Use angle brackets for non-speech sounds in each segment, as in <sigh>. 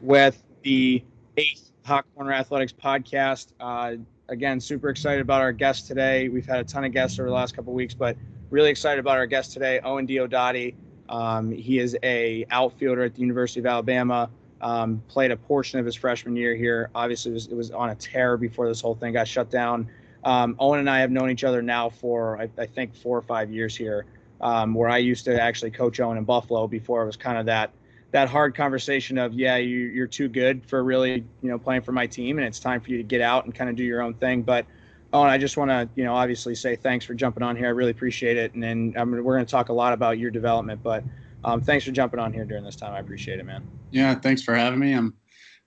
with the eighth Hot Corner Athletics podcast. Uh, again, super excited about our guest today. We've had a ton of guests over the last couple weeks, but really excited about our guest today, Owen Diodati. Um, he is a outfielder at the University of Alabama. Um, played a portion of his freshman year here. Obviously, it was, it was, on a tear before this whole thing got shut down. Um, Owen and I have known each other now for I, I think four or five years here. Um, where I used to actually coach Owen in Buffalo before it was kind of that that hard conversation of yeah you, you're too good for really you know playing for my team and it's time for you to get out and kind of do your own thing. But oh and i just want to you know obviously say thanks for jumping on here. I really appreciate it. And then um, we're going to talk a lot about your development but um, thanks for jumping on here during this time. I appreciate it man. Yeah thanks for having me. I'm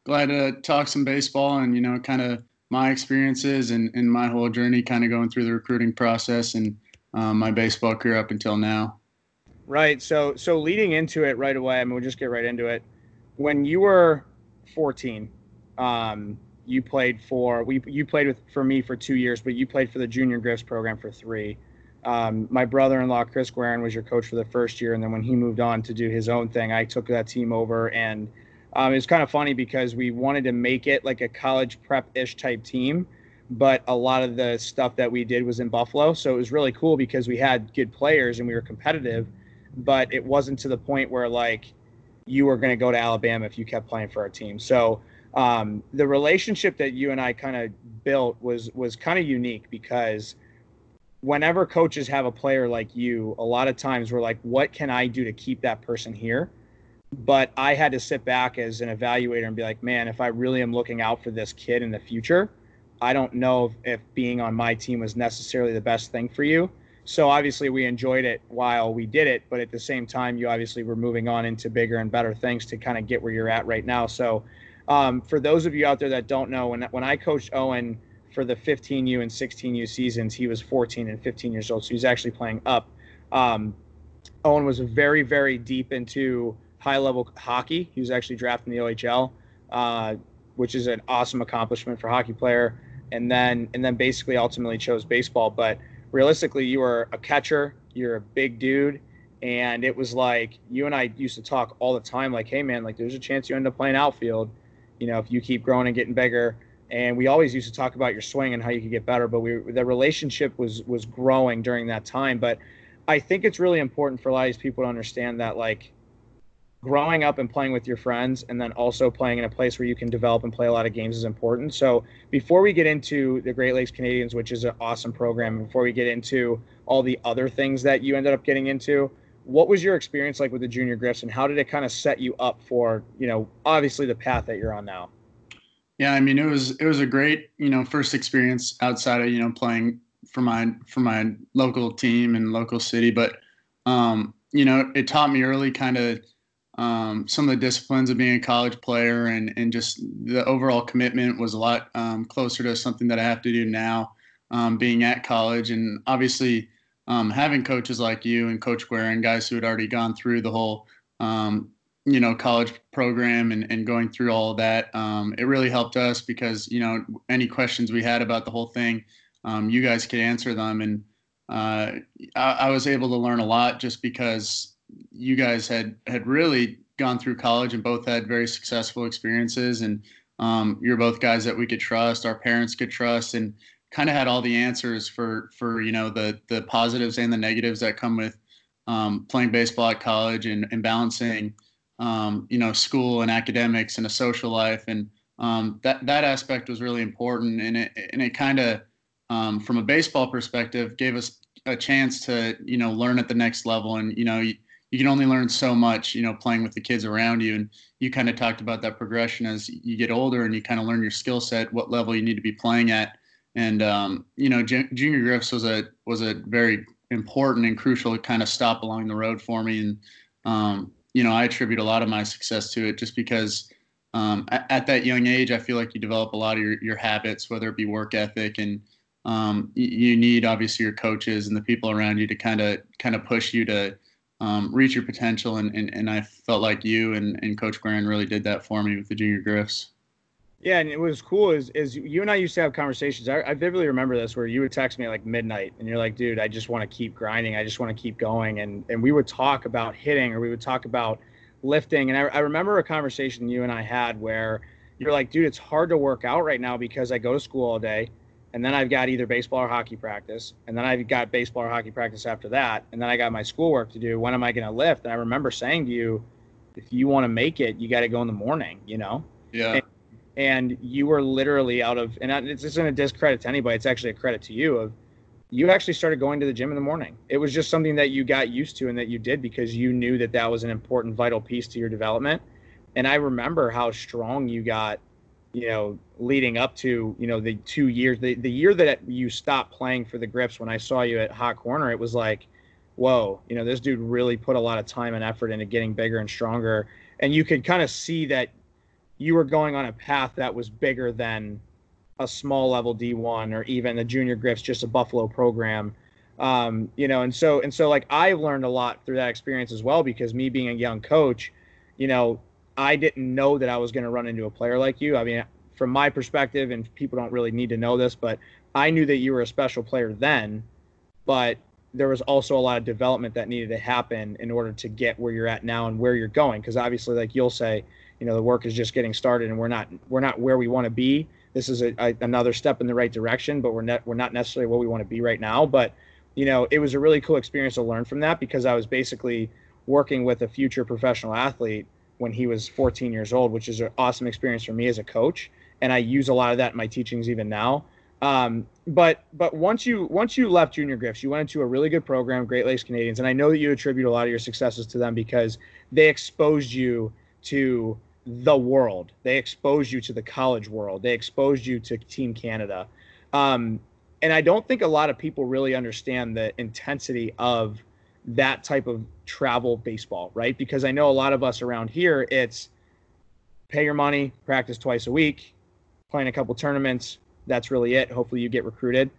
glad to talk some baseball and you know kind of my experiences and, and my whole journey kind of going through the recruiting process and um, my baseball career up until now Right. So so leading into it right away, I mean, we'll just get right into it. When you were 14, um, you played for we you played with for me for two years, but you played for the Junior Griffs program for three. Um, my brother-in-law Chris Guerin was your coach for the first year, and then when he moved on to do his own thing, I took that team over, and um, was kind of funny because we wanted to make it like a college prep-ish type team, but a lot of the stuff that we did was in Buffalo, so it was really cool because we had good players and we were competitive but it wasn't to the point where like you were going to go to Alabama if you kept playing for our team. So um, the relationship that you and I kind of built was was kind of unique because whenever coaches have a player like you, a lot of times we're like, what can I do to keep that person here? But I had to sit back as an evaluator and be like, man, if I really am looking out for this kid in the future, I don't know if, if being on my team was necessarily the best thing for you. So obviously we enjoyed it while we did it, but at the same time, you obviously were moving on into bigger and better things to kind of get where you're at right now. So um, for those of you out there that don't know, when when I coached Owen for the 15U and 16U seasons, he was 14 and 15 years old, so he's actually playing up. Um, Owen was very very deep into high level hockey. He was actually drafted in the OHL, uh, which is an awesome accomplishment for a hockey player. And then and then basically ultimately chose baseball, but realistically, you were a catcher, you're a big dude, and it was like you and I used to talk all the time, like, hey man, like there's a chance you end up playing outfield, you know, if you keep growing and getting bigger. And we always used to talk about your swing and how you could get better, but we the relationship was was growing during that time. But I think it's really important for a lot of these people to understand that like growing up and playing with your friends and then also playing in a place where you can develop and play a lot of games is important. So before we get into the Great Lakes Canadians, which is an awesome program, before we get into all the other things that you ended up getting into, what was your experience like with the junior Griffs and how did it kind of set you up for, you know, obviously the path that you're on now? Yeah, I mean it was it was a great, you know, first experience outside of, you know, playing for my for my local team and local city, but um, you know, it taught me early kind of um, some of the disciplines of being a college player and, and just the overall commitment was a lot um, closer to something that I have to do now, um, being at college. And obviously, um, having coaches like you and Coach Guerin, guys who had already gone through the whole, um, you know, college program and, and going through all of that, um, it really helped us because, you know, any questions we had about the whole thing, you guys could answer them. And uh, I, I was able to learn a lot just because you guys had had really gone through college and both had very successful experiences. And um, you're both guys that we could trust our parents could trust and kind of had all the answers for for you know the the positives and the negatives that come with um, playing baseball at college and, and balancing um, you know school and academics and a social life. And um, that that aspect was really important. And it and it kind of um, from a baseball perspective gave us a chance to you know learn at the next level. And you know you can only learn so much, you know, playing with the kids around you. And you kind of talked about that progression as you get older and you kind of learn your skill set, what level you need to be playing at. And um, you know, Junior Griffs was a was a very important and crucial kind of stop along the road for me. And um, you know, I attribute a lot of my success to it just because um, at, at, that young age, I feel like you develop a lot of your, your habits, whether it be work ethic and um, you need obviously your coaches and the people around you to kind of kind of push you to um, reach your potential. And, and, and I felt like you and, and Coach Guerin really did that for me with the junior Griffs. Yeah, and it was cool is is you and I used to have conversations. I, I vividly remember this where you would text me at like midnight and you're like, dude, I just want to keep grinding. I just want to keep going. And and we would talk about hitting or we would talk about lifting. And I, I remember a conversation you and I had where you're like, dude, it's hard to work out right now because I go to school all day and then I've got either baseball or hockey practice, and then I've got baseball or hockey practice after that, and then I got my schoolwork to do. When am I going to lift? And I remember saying to you, if you want to make it, you got to go in the morning, you know? Yeah. And, and you were literally out of, and it's isn't a discredit to anybody. It's actually a credit to you of, you actually started going to the gym in the morning. It was just something that you got used to and that you did because you knew that that was an important, vital piece to your development. And I remember how strong you got you know, leading up to, you know, the two years, the, the year that you stopped playing for the Griffs, when I saw you at Hot Corner, it was like, whoa, you know, this dude really put a lot of time and effort into getting bigger and stronger. And you could kind of see that you were going on a path that was bigger than a small level D1 or even the junior Griffs, just a Buffalo program. Um, you know, and so, and so like I've learned a lot through that experience as well, because me being a young coach, you know, I didn't know that I was going to run into a player like you. I mean, from my perspective, and people don't really need to know this, but I knew that you were a special player then, but there was also a lot of development that needed to happen in order to get where you're at now and where you're going. Because obviously, like you'll say, you know, the work is just getting started, and we're not we're not where we want to be. This is a, a, another step in the right direction, but we're not we're not necessarily where we want to be right now. But you know, it was a really cool experience to learn from that because I was basically working with a future professional athlete when he was 14 years old, which is an awesome experience for me as a coach. And I use a lot of that in my teachings even now. Um, but but once you once you left Junior Griffs, you went into a really good program, Great Lakes Canadians, and I know that you attribute a lot of your successes to them because they exposed you to the world. They exposed you to the college world. They exposed you to Team Canada. Um, and I don't think a lot of people really understand the intensity of that type of travel baseball, right? Because I know a lot of us around here, it's pay your money, practice twice a week, playing a couple tournaments. That's really it. Hopefully, you get recruited.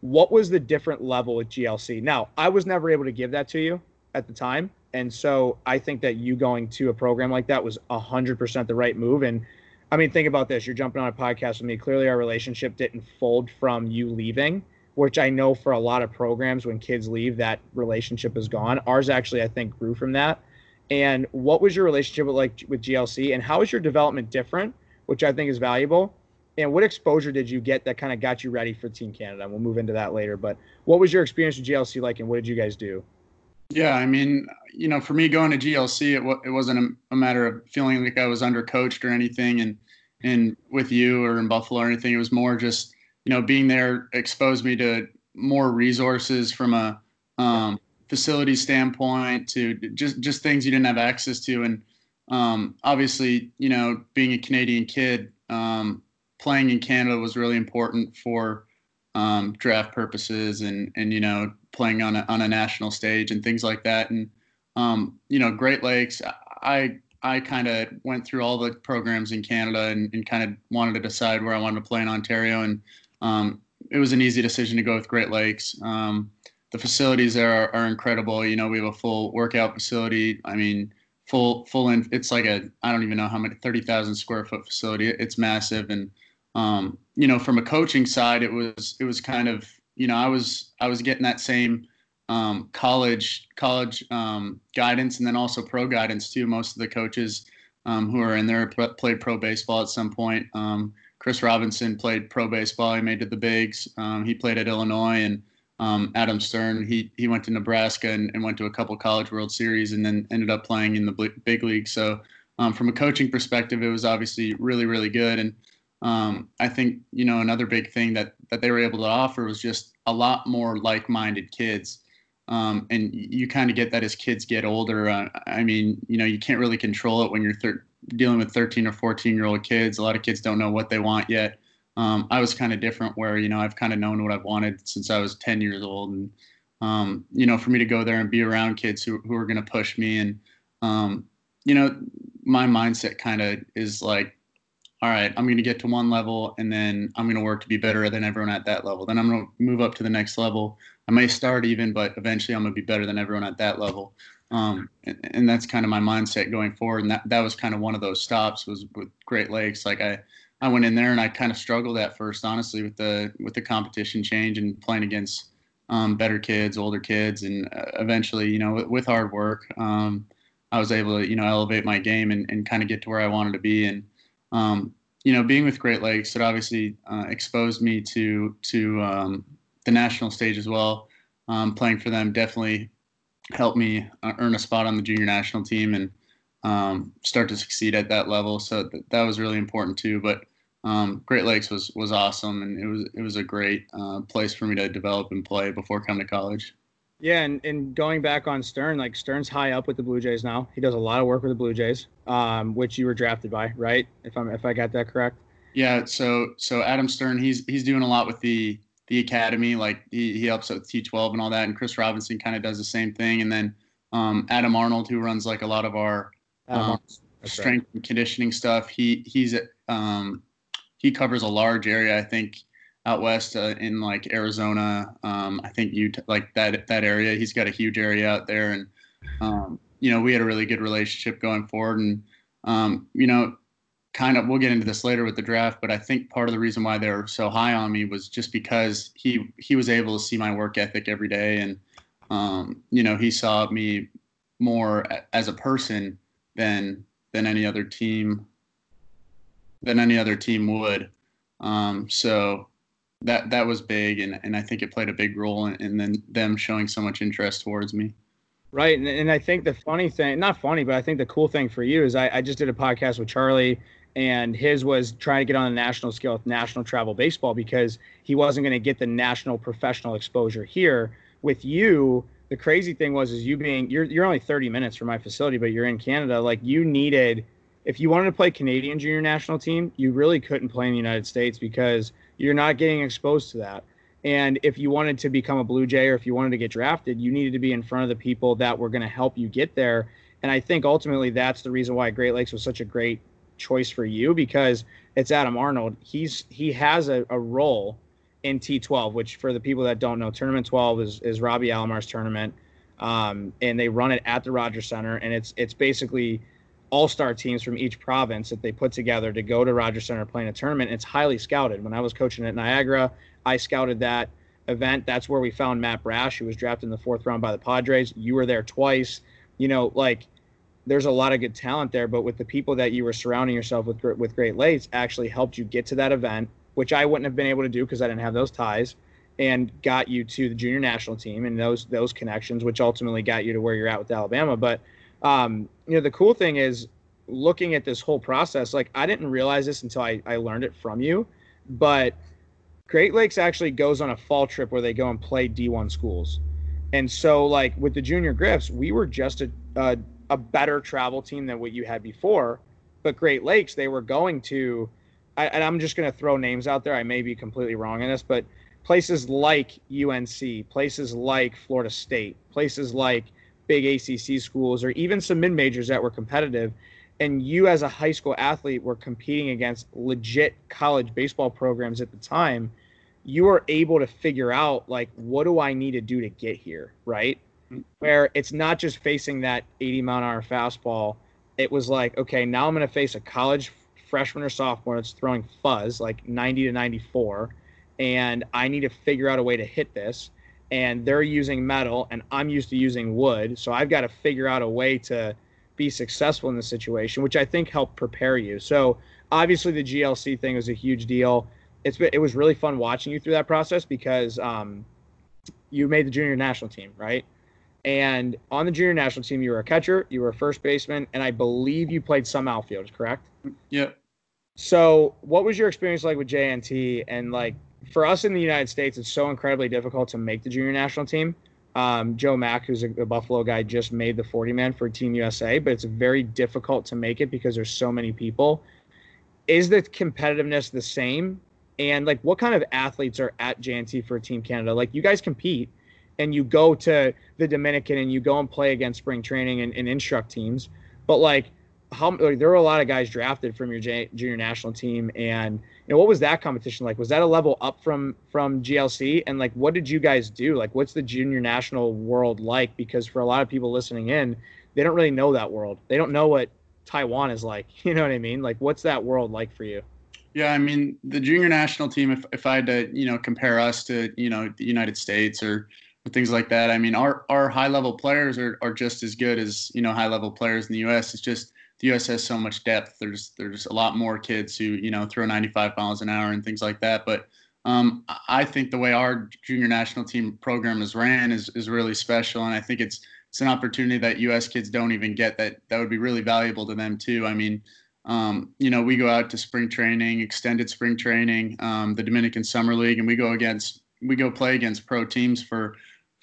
What was the different level with GLC? Now, I was never able to give that to you at the time. And so I think that you going to a program like that was 100% the right move. And I mean, think about this. You're jumping on a podcast with me. Clearly, our relationship didn't fold from you leaving which I know for a lot of programs, when kids leave, that relationship is gone. Ours actually, I think, grew from that. And what was your relationship with like with GLC, and how is your development different, which I think is valuable? And what exposure did you get that kind of got you ready for Team Canada? We'll move into that later. But what was your experience with GLC like, and what did you guys do? Yeah, I mean, you know, for me going to GLC, it, w- it wasn't a, a matter of feeling like I was undercoached or anything, and and with you or in Buffalo or anything. It was more just you know, being there exposed me to more resources from a um, facility standpoint to just just things you didn't have access to, and um, obviously, you know, being a Canadian kid, um, playing in Canada was really important for um, draft purposes, and and you know, playing on a on a national stage and things like that, and um, you know, Great Lakes. I I kind of went through all the programs in Canada and, and kind of wanted to decide where I wanted to play in Ontario and um, it was an easy decision to go with Great Lakes. Um, the facilities there are, are, incredible. You know, we have a full workout facility. I mean, full full in. It's like a I don't even know how many thirty thousand square foot facility. It's massive, and um, you know, from a coaching side, it was it was kind of you know I was I was getting that same um, college college um, guidance and then also pro guidance too. Most of the coaches um, who are in there played pro baseball at some point. Chris Robinson played pro baseball. He made it to the bigs. Um, he played at Illinois, and um, Adam Stern he he went to Nebraska and, and, went to a couple College World Series, and then ended up playing in the big league. So um, from a coaching perspective, it was obviously really really good. And um, I think you know another big thing that that they were able to offer was just a lot more like-minded kids. Um, and you kind of get that as kids get older. Uh, I mean, you know, you can't really control it when you're thir- dealing with 13 or 14 year old kids. A lot of kids don't know what they want yet. Um, I was kind of different where, you know, I've kind of known what I've wanted since I was 10 years old. And, um, you know, for me to go there and be around kids who, who are going to push me and, um, you know, my mindset kind of is like, all right, I'm going to get to one level and then I'm going to work to be better than everyone at that level. Then I'm going to move up to the next level. I may start even, but eventually I'm going to be better than everyone at that level. Um, and, and, that's kind of my mindset going forward. And that, that was kind of one of those stops was with Great Lakes. Like I, I went in there and I kind of struggled at first, honestly, with the, with the competition change and playing against um, better kids, older kids. And uh, eventually, you know, with, with hard work, um, I was able to, you know, elevate my game and, and kind of get to where I wanted to be. And, um, you know, being with Great Lakes, it obviously uh, exposed me to to um, the national stage as well. Um, playing for them definitely helped me uh, earn a spot on the junior national team and um, start to succeed at that level. So th- that was really important too. But um, Great Lakes was was awesome, and it was it was a great uh, place for me to develop and play before coming to college. Yeah, and, and going back on Stern, like Stern's high up with the Blue Jays now. He does a lot of work with the Blue Jays, um, which you were drafted by, right? If I'm if I got that correct. Yeah. So so Adam Stern, he's he's doing a lot with the the academy. Like he, he helps with T12 and all that, and Chris Robinson kind of does the same thing. And then um, Adam Arnold, who runs like a lot of our um, strength right. and conditioning stuff. He he's um, he covers a large area. I think out west uh, in like Arizona. Um, I think you like that that area. He's got a huge area out there, and um, you know we had a really good relationship going forward. And um, you know, kind of we'll get into this later with the draft, but I think part of the reason why they're so high on me was just because he he was able to see my work ethic every day, and um, you know he saw me more as a person than than any other team than any other team would. Um, so that that was big, and, and I think it played a big role in, in then them showing so much interest towards me. Right, and, and I think the funny thing, not funny, but I think the cool thing for you is I, I just did a podcast with Charlie, and his was trying to get on a national scale with national travel baseball because he wasn't going to get the national professional exposure here. With you, the crazy thing was is you being you're you're only 30 minutes from my facility, but you're in Canada. Like you needed, if you wanted to play Canadian junior national team, you really couldn't play in the United States because you're not getting exposed to that. And if you wanted to become a Blue Jay or if you wanted to get drafted, you needed to be in front of the people that were going to help you get there. And I think ultimately that's the reason why Great Lakes was such a great choice for you because it's Adam Arnold. He's he has a, a role in T12, which for the people that don't know, Tournament 12 is is Robbie Alomar's tournament, um, and they run it at the Rogers Center, and it's it's basically all-star teams from each province that they put together to go to Rogers Center playing a tournament. It's highly scouted. When I was coaching at Niagara, I scouted that event. That's where we found Matt Brash, who was drafted in the fourth round by the Padres. You were there twice. You know, like there's a lot of good talent there, but with the people that you were surrounding yourself with with Great Lakes actually helped you get to that event, which I wouldn't have been able to do because I didn't have those ties, and got you to the junior national team and those those connections, which ultimately got you to where you're at with Alabama. But um, you know, the cool thing is looking at this whole process, like I didn't realize this until I, I learned it from you, but Great Lakes actually goes on a fall trip where they go and play D1 schools. And so, like with the junior Griffs, we were just a, a, a better travel team than what you had before. But Great Lakes, they were going to, I, and I'm just going to throw names out there. I may be completely wrong in this, but places like UNC, places like Florida State, places like big ACC schools or even some mid majors that were competitive. And you, as a high school athlete, were competing against legit college baseball programs at the time. You were able to figure out, like, what do I need to do to get here? Right. Where it's not just facing that 80 mile an hour fastball. It was like, okay, now I'm going to face a college freshman or sophomore that's throwing fuzz like 90 to 94. And I need to figure out a way to hit this and they're using metal and I'm used to using wood. So I've got to figure out a way to be successful in the situation, which I think helped prepare you. So obviously the GLC thing was a huge deal. It's been, it was really fun watching you through that process because um, you made the junior national team, right? And on the junior national team, you were a catcher, you were a first baseman, and I believe you played some outfield, correct? Yeah. So, what was your experience like with JNT and like for us in the United States, it's so incredibly difficult to make the junior national team. Um, Joe Mack, who's a, a, Buffalo guy, just made the 40 man for Team USA, but it's very difficult to make it because there's so many people. Is the competitiveness the same? And like, what kind of athletes are at JNT for Team Canada? Like, you guys compete and you go to the Dominican and you go and play against spring training and, and instruct teams, but like, how like, there were a lot of guys drafted from your junior national team, and you know what was that competition like? Was that a level up from from GLC? And like, what did you guys do? Like, what's the junior national world like? Because for a lot of people listening in, they don't really know that world. They don't know what Taiwan is like. <laughs> You know what I mean? Like, what's that world like for you? Yeah, I mean, the junior national team. If if I had to, you know, compare us to, you know, the United States or things like that. I mean, our our high level players are, are just as good as you know high level players in the U.S. It's just the U.S. has so much depth. There's there's a lot more kids who you know throw 95 miles an hour and things like that. But um, I think the way our junior national team program is ran is is really special, and I think it's it's an opportunity that U.S. kids don't even get that that would be really valuable to them too. I mean. Um, you know, we go out to spring training, extended spring training, um, the Dominican Summer League, and we go against we go play against pro teams for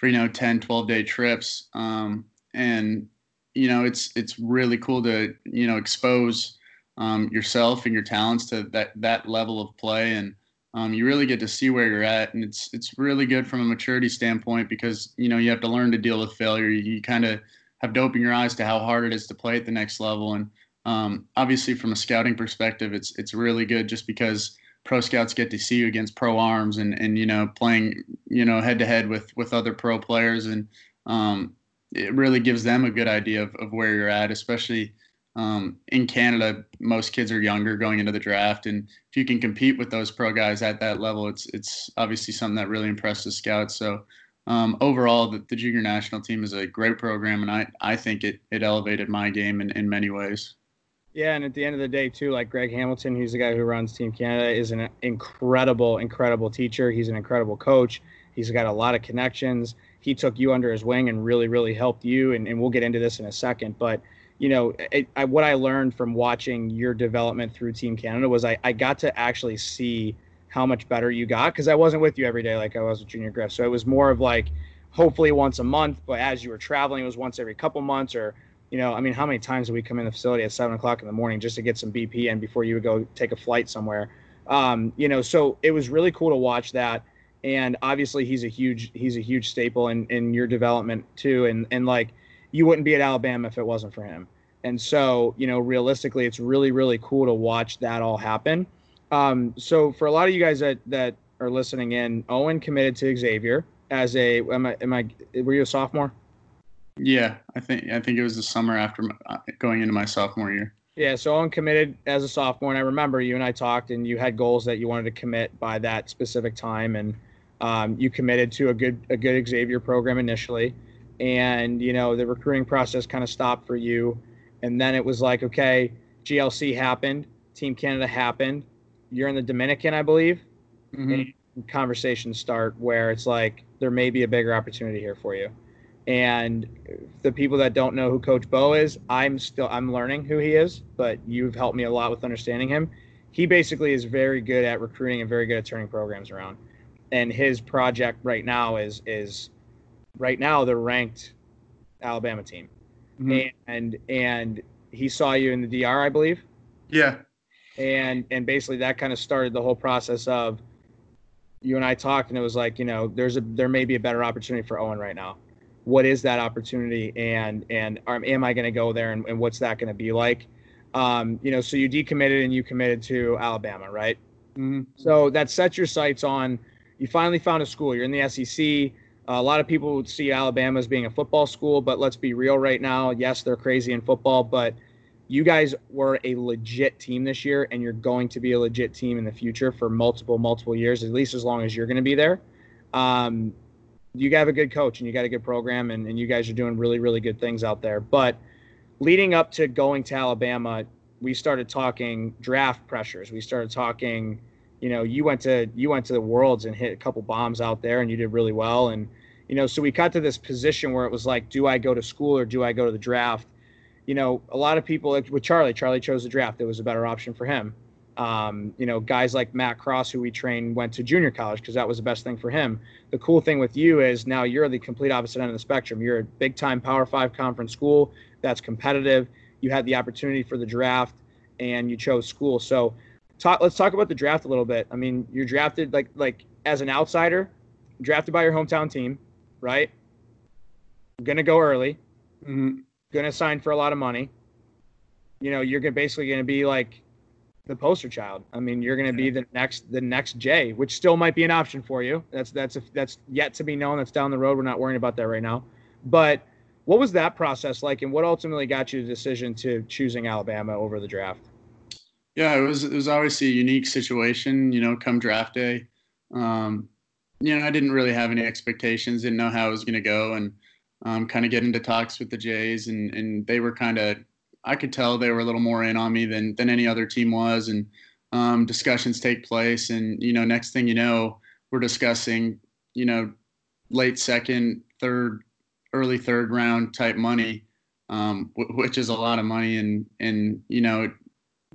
for you know 10 12 day trips. Um, and you know it's it's really cool to you know expose um, yourself and your talents to that that level of play. And um, you really get to see where you're at. And it's it's really good from a maturity standpoint because you know you have to learn to deal with failure. You, you kind of have to open your eyes to how hard it is to play at the next level. And um, obviously from a scouting perspective it's it's really good just because pro scouts get to see you against pro arms and and you know playing you know head to head with with other pro players. And um, it really gives them a good idea of, of where you're at especially um, in Canada most kids are younger going into the draft. And if you can compete with those pro guys at that level it's it's obviously something that really impresses scouts. So um, overall the, the junior national team is a great program and I, I think it, it elevated my game in, in many ways. Yeah, and at the end of the day, too, like Greg Hamilton, who's the guy who runs Team Canada, is an incredible, incredible teacher. He's an incredible coach. He's got a lot of connections. He took you under his wing and really, really helped you. And, and we'll get into this in a second. But, you know, it, I, what I learned from watching your development through Team Canada was I, I got to actually see how much better you got because I wasn't with you every day like I was with Junior Griff. So it was more of like, hopefully once a month, but as you were traveling, it was once every couple months or you know, I mean, how many times do we come in the facility at seven o'clock in the morning just to get some BP in before you would go take a flight somewhere? Um, you know, so it was really cool to watch that. And obviously, he's a huge he's a huge staple in in your development too. And and like, you wouldn't be at Alabama if it wasn't for him. And so, you know, realistically, it's really really cool to watch that all happen. Um, so for a lot of you guys that that are listening in, Owen committed to Xavier as a am I am I were you a sophomore? Yeah, I think I think it was the summer after my, uh, going into my sophomore year. Yeah, so I'm committed as a sophomore, and I remember you and I talked, and you had goals that you wanted to commit by that specific time, and um, you committed to a good a good Xavier program initially, and you know the recruiting process kind of stopped for you, and then it was like, okay, GLC happened, Team Canada happened, you're in the Dominican, I believe, mm-hmm. and conversations start where it's like there may be a bigger opportunity here for you. And the people that don't know who Coach Bo is, I'm still I'm learning who he is, but you've helped me a lot with understanding him. He basically is very good at recruiting and very good at turning programs around. And his project right now is is right now the ranked Alabama team. Mm-hmm. And and he saw you in the DR, I believe. Yeah. And and basically that kind of started the whole process of you and I talked and it was like, you know, there's a there may be a better opportunity for Owen right now what is that opportunity and and um, am I going to go there and, and what's that going to be like? Um, you know, so you decommitted and you committed to Alabama, right? Mm-hmm. So that sets your sights on. You finally found a school. You're in the SEC. Uh, a lot of people would see Alabama as being a football school, but let's be real right now. Yes, they're crazy in football, but you guys were a legit team this year, and you're going to be a legit team in the future for multiple, multiple years, at least as long as you're going to be there. Um, you have a good coach and you got a good program and, and you guys are doing really really good things out there. But leading up to going to alabama we started talking draft pressures. We started talking you know you went to you went to the worlds and hit a couple bombs out there and you did really well. And you know so we got to this position where it was like do i go to school or do i go to the draft? You know a lot of people with charlie charlie chose the draft. It was a better option for him um, you know, guys like Matt Cross, who we trained, went to junior college because that was the best thing for him. The cool thing with you is now you're the complete opposite end of the spectrum. You're a big time Power Five conference school that's competitive. You had the opportunity for the draft, and you chose school. So, talk, let's talk about the draft a little bit. I mean, you're drafted like like as an outsider, drafted by your hometown team, right? Gonna go early. Mm-hmm. Gonna sign for a lot of money. You know, you're basically gonna be like the poster child. I mean, you're going to be the next the next Jay, which still might be an option for you. That's that's a, that's yet to be known. That's down the road. We're not worrying about that right now. But what was that process like, and what ultimately got you the decision to choosing Alabama over the draft? Yeah, it was it was obviously a unique situation. You know, come draft day, um, you know, I didn't really have any expectations, didn't know how it was going to go, and um, kind of get into talks with the Jays, and and they were kind of, I could tell they were a little more in on me than than any other team was, and um, discussions take place, and you know, next thing you know, we're discussing, you know, late second, third, early third round type money, um, w- which is a lot of money, and and you know,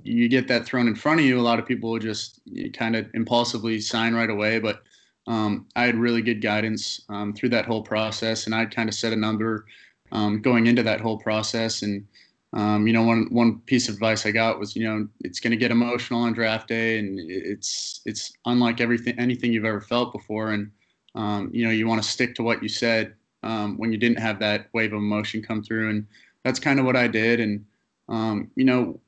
you get that thrown in front of you, a lot of people just kind of impulsively sign right away, but um, I had really good guidance um, through that whole process, and I kind of set a number um, going into that whole process. And um, you know, one one piece of advice I got was, you know, it's going to get emotional on draft day, and it's it's unlike everything anything you've ever felt before. And um, you know, you want to stick to what you said um, when you didn't have that wave of emotion come through, and that's kind of what I did. And you know,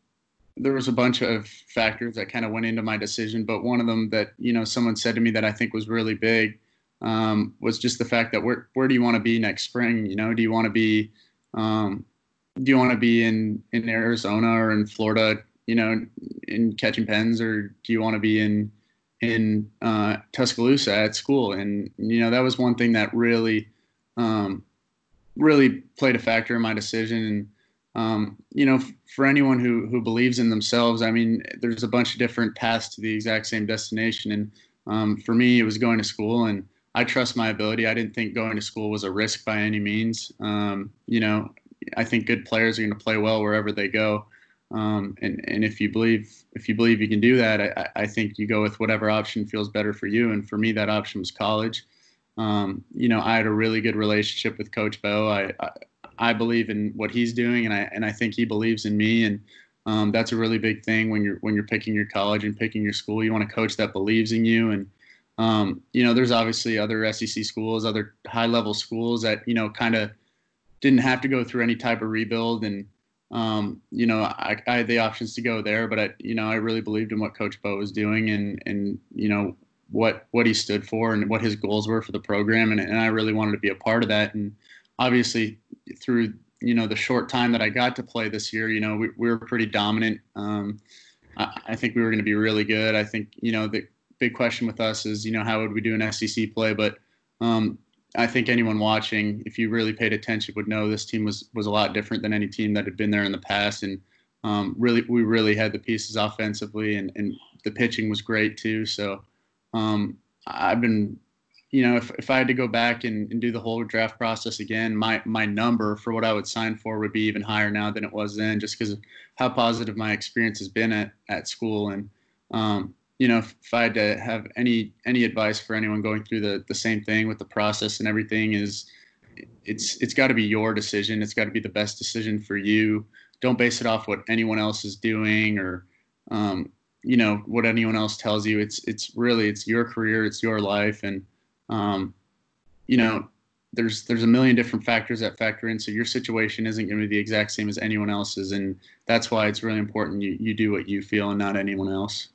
there was a bunch of factors that kind of went into my decision, but one of them that you know someone said to me that I think was really big um, was just the fact that where where do you want to be next spring? You know, do you want to be um, do you want to be in in Arizona or in Florida? You know, in catching pens, or do you want to be in in uh, Tuscaloosa at school? And you know, that was one thing that really um, really played a factor in my decision. And um, you know, for anyone who who believes in themselves, I mean, there's a bunch of different paths to the exact same destination. And um, for me, it was going to school, and I trust my ability. I didn't think going to school was a risk by any means. Um, you know, I think good players are going to play well wherever they go. Um, and and if you believe if you believe you can do that, I, I think you go with whatever option feels better for you. And for me, that option was college. Um, you know, I had a really good relationship with Coach Bo. I, I, I believe in what he's doing, and I and I think he believes in me, and um, that's a really big thing when you're when you're picking your college and picking your school. You want a coach that believes in you, and um, you know, there's obviously other SEC schools, other high level schools that you know kind of didn't have to go through any type of rebuild, and um, you know, I, I, had the options to go there, but I, you know, I really believed in what Coach Bo was doing, and and you know what what he stood for and what his goals were for the program, and, and I really wanted to be a part of that, and obviously through you know the short time that I got to play this year, you know we, we were pretty dominant. Um, I, I, think we were going to be really good. I think you know the big question with us is you know how would we do an SEC play, but um, I think anyone watching, if you really paid attention, would know this team was was a lot different than any team that had been there in the past, and um, really we really had the pieces offensively, and, and the pitching was great too. So um, I've been you know, if, if I had to go back and, and do the whole draft process again, my, my number for what I would sign for would be even higher now than it was then, just because of how positive my experience has been at, at school. And, um, you know, if, I had to have any, any advice for anyone going through the, the same thing with the process and everything is it's, it's gotta be your decision. It's gotta be the best decision for you. Don't base it off what anyone else is doing or, um, you know, what anyone else tells you. It's, it's really, it's your career, it's your life. And, um, you know, there's there's a million different factors that factor in. So your situation isn't going to be the exact same as anyone else's, and that's why it's really important you you do what you feel and not anyone else.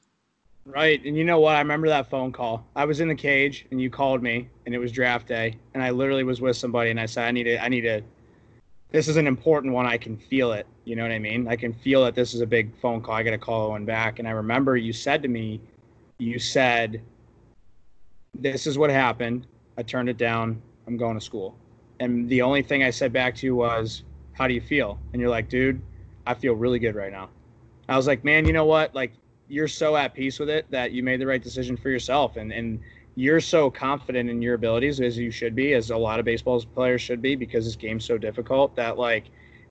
Right, and you know what? I remember that phone call. I was in the cage, and you called me, and it was draft day, and I literally was with somebody, and I said, I need to, I need to. This is an important one. I can feel it. You know what I mean? I can feel that this is a big phone call. I got to call one back. And I remember you said to me, you said, this is what happened. I turned it down. I'm going to school. And the only thing I said back to you was, how do you feel? And you're like, dude, I feel really good right now. I was like, man, you know what? Like, you're so at peace with it that you made the right decision for yourself. And, and you're so confident in your abilities as you should be, as a lot of baseball players should be, because this game's so difficult that, like,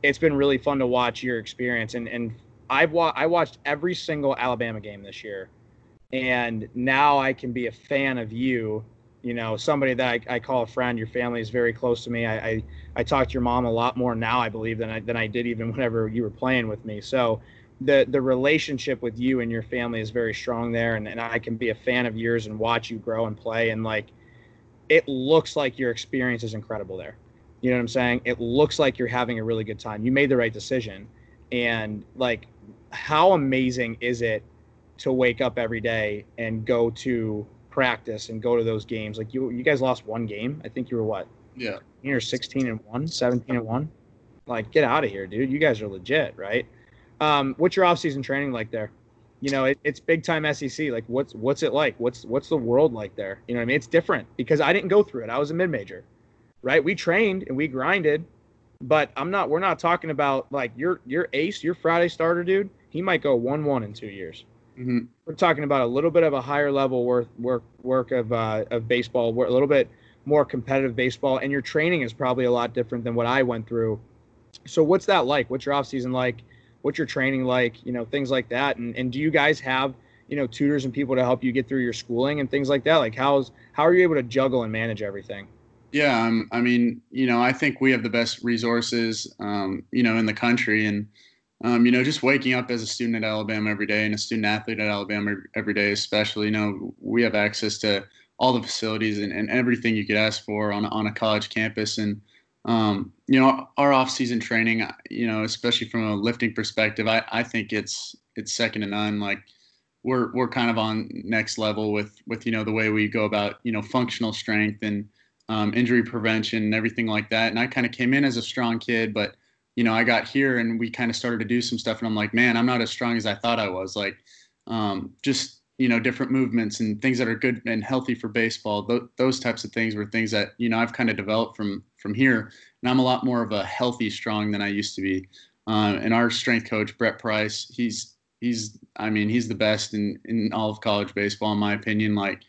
it's been really fun to watch your experience. And, and I've wa- I watched every single Alabama game this year and now I can be a fan of you. You know, somebody that I, I call a friend. Your family is very close to me. I, I, I talk to your mom a lot more now, I believe, than I than I did even <laughs> whenever you were playing with me. So the the relationship with you and your family is very strong there, and, and I can be a fan of yours and watch you grow and play. And like, it looks like your experience is incredible there. You know what I'm saying? It looks like you're having a really good time. You made the right decision, and like, how amazing is it to wake up every day and go to practice and go to those games. Like you, you guys lost one game. I think you were what? Yeah. You're 16 and one, 17 and one. Like, get out of here, dude. You guys are legit, right? Um, what's your off-season training like there? you know, it, it's big time SEC. Like, what's what's it like? What's what's the world like there? You know what I mean? It's different because I didn't go through it. I was a mid major, right? We trained and we grinded, but I'm not. We're not talking about like your your ace, your Friday starter, dude. He might go one one in two years. Mm-hmm. We're talking about a little bit of a higher level work work work of uh, of baseball, a little bit more competitive baseball, and your training is probably a lot different than what I went through. So, what's that like? What's your off season like? What's your training like, you know, things like that. And, and do you guys have, you know, tutors and people to help you get through your schooling and things like that? Like how's, how are you able to juggle and manage everything? Yeah. Um, I mean, you know, I think we have the best resources, um, you know, in the country and, um, you know, just waking up as a student at Alabama every day and a student athlete at Alabama every day, especially, you know, we have access to all the facilities and, and everything you could ask for on, on a college campus. And, um, you know, our off-season training, you know, especially from a lifting perspective, I, I think it's it's second to none. Like we're we're kind of on next level with with you know the way we go about you know functional strength and um, injury prevention and everything like that. And I kind of came in as a strong kid, but you know, I got here and we kind of started to do some stuff, and I'm like, man, I'm not as strong as I thought I was. Like, um, just you know different movements and things that are good and healthy for baseball Th- those types of things were things that you know i've kind of developed from from here. And i'm a lot more of a healthy strong than i used to be. Uh, and our strength coach brett price he's he's i mean he's the best in in all of college baseball in my opinion. Like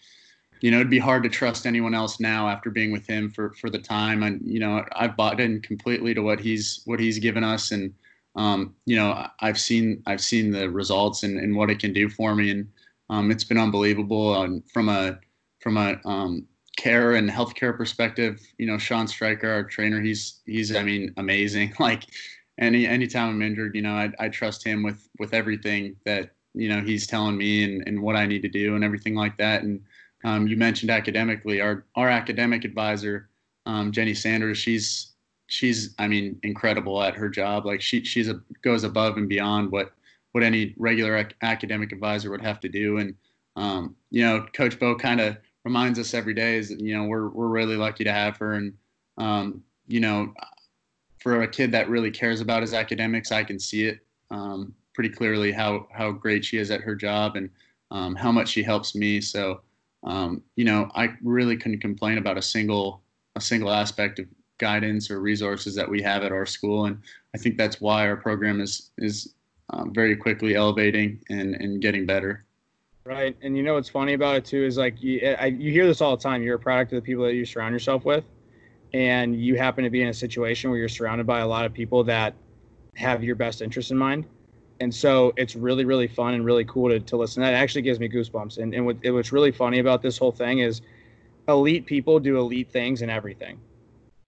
you know it'd be hard to trust anyone else now after being with him for for the time. And you know i've bought in completely to what he's what he's given us. And um, you know i've seen i've seen the results and, and what it can do for me. And um, it's been unbelievable. And from a from a um, care and healthcare perspective. You know, Sean Stryker, our trainer, he's he's I mean amazing. <laughs> Like any anytime I'm injured, you know, I, I trust him with with everything that you know he's telling me and, and what I need to do and everything like that. And um, you mentioned academically, our our academic advisor, um, Jenny Sanders, she's she's I mean incredible at her job. Like she she's a goes above and beyond what what any regular ac- academic advisor would have to do. And um, you know, Coach Bo kind of reminds us every day is that, you know we're we're really lucky to have her. And um, you know, for a kid that really cares about his academics, I can see it um, pretty clearly how how great she is at her job and um, how much she helps me. So um, you know, I really couldn't complain about a single a single aspect of guidance or resources that we have at our school and I think that's why our program is is um, very quickly elevating and, and getting better. Right. And you know what's funny about it too is like you, eh, I, you hear this all the time. You're a product of the people that you surround yourself with. And you happen to be in a situation where you're surrounded by a lot of people that have your best interest in mind. And so it's really, really fun and really cool to, to listen. That actually gives me goosebumps. And, and what, what's really funny about this whole thing is elite people do elite things and everything,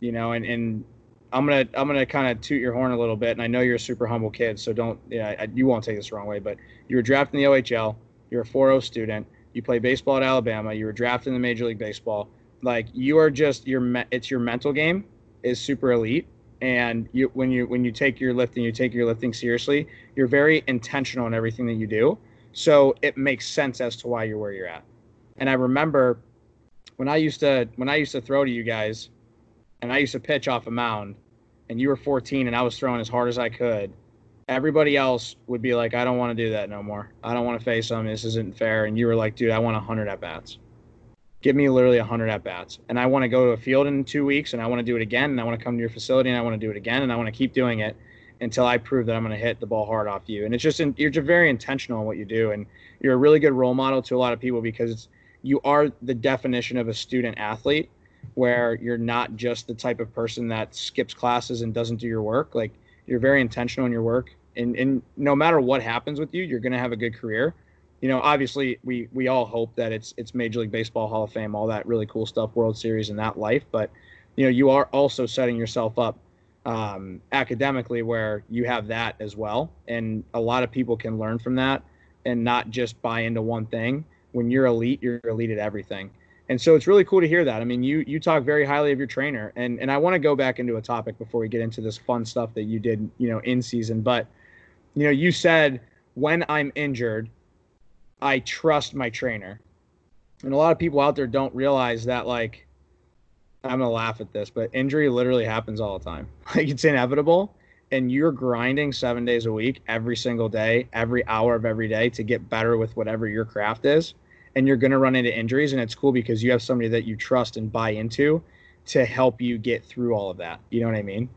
you know, and, and I'm gonna I'm gonna kind of toot your horn a little bit, and I know you're a super humble kid, so don't yeah I, you won't take this the wrong way, but you were drafted in the OHL, you're a 4.0 student, you play baseball at Alabama, you were drafted in the Major League Baseball, like you are just your it's your mental game is super elite, and you when you when you take your lifting, you take your lifting seriously, you're very intentional in everything that you do, so it makes sense as to why you're where you're at, and I remember when I used to when I used to throw to you guys and I used to pitch off a mound, and you were 14 and I was throwing as hard as I could, everybody else would be like, I don't want to do that no more. I don't want to face them. This isn't fair. And you were like, dude, I want 100 at bats. Give me literally 100 at bats. And I want to go to a field in two weeks and I want to do it again. And I want to come to your facility and I want to do it again. And I want to keep doing it until I prove that I'm going to hit the ball hard off you. And it's just, you're just very intentional in what you do. And you're a really good role model to a lot of people because you are the definition of a student athlete where you're not just the type of person that skips classes and doesn't do your work. Like you're very intentional in your work, and and no matter what happens with you, you're gonna have a good career. You know, obviously, we we all hope that it's it's Major League Baseball Hall of Fame, all that really cool stuff, World Series, and that life. But you know, you are also setting yourself up um, academically where you have that as well, and a lot of people can learn from that and not just buy into one thing. When you're elite, you're elite at everything and so it's really cool to hear that. I mean, you you talk very highly of your trainer, and and I want to go back into a topic before we get into this fun stuff that you did, you know, in season. But you know, you said when I'm injured, I trust my trainer, and a lot of people out there don't realize that. Like, I'm gonna laugh at this, but injury literally happens all the time. <laughs> Like it's inevitable, and you're grinding seven days a week, every single day, every hour of every day to get better with whatever your craft is, and you're going to run into injuries. And it's cool because you have somebody that you trust and buy into to help you get through all of that. You know what I mean?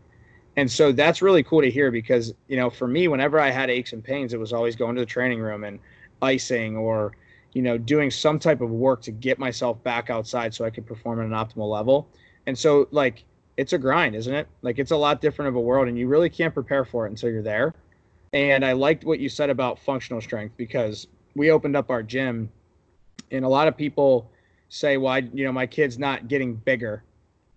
And so that's really cool to hear because, you know, for me, whenever I had aches and pains, it was always going to the training room and icing or, you know, doing some type of work to get myself back outside so I could perform at an optimal level. And so, like, it's a grind, isn't it? Like it's a lot different of a world, and you really can't prepare for it until you're there. And I liked what you said about functional strength because we opened up our gym, and a lot of people say, "Why, well, you know, my kid's not getting bigger,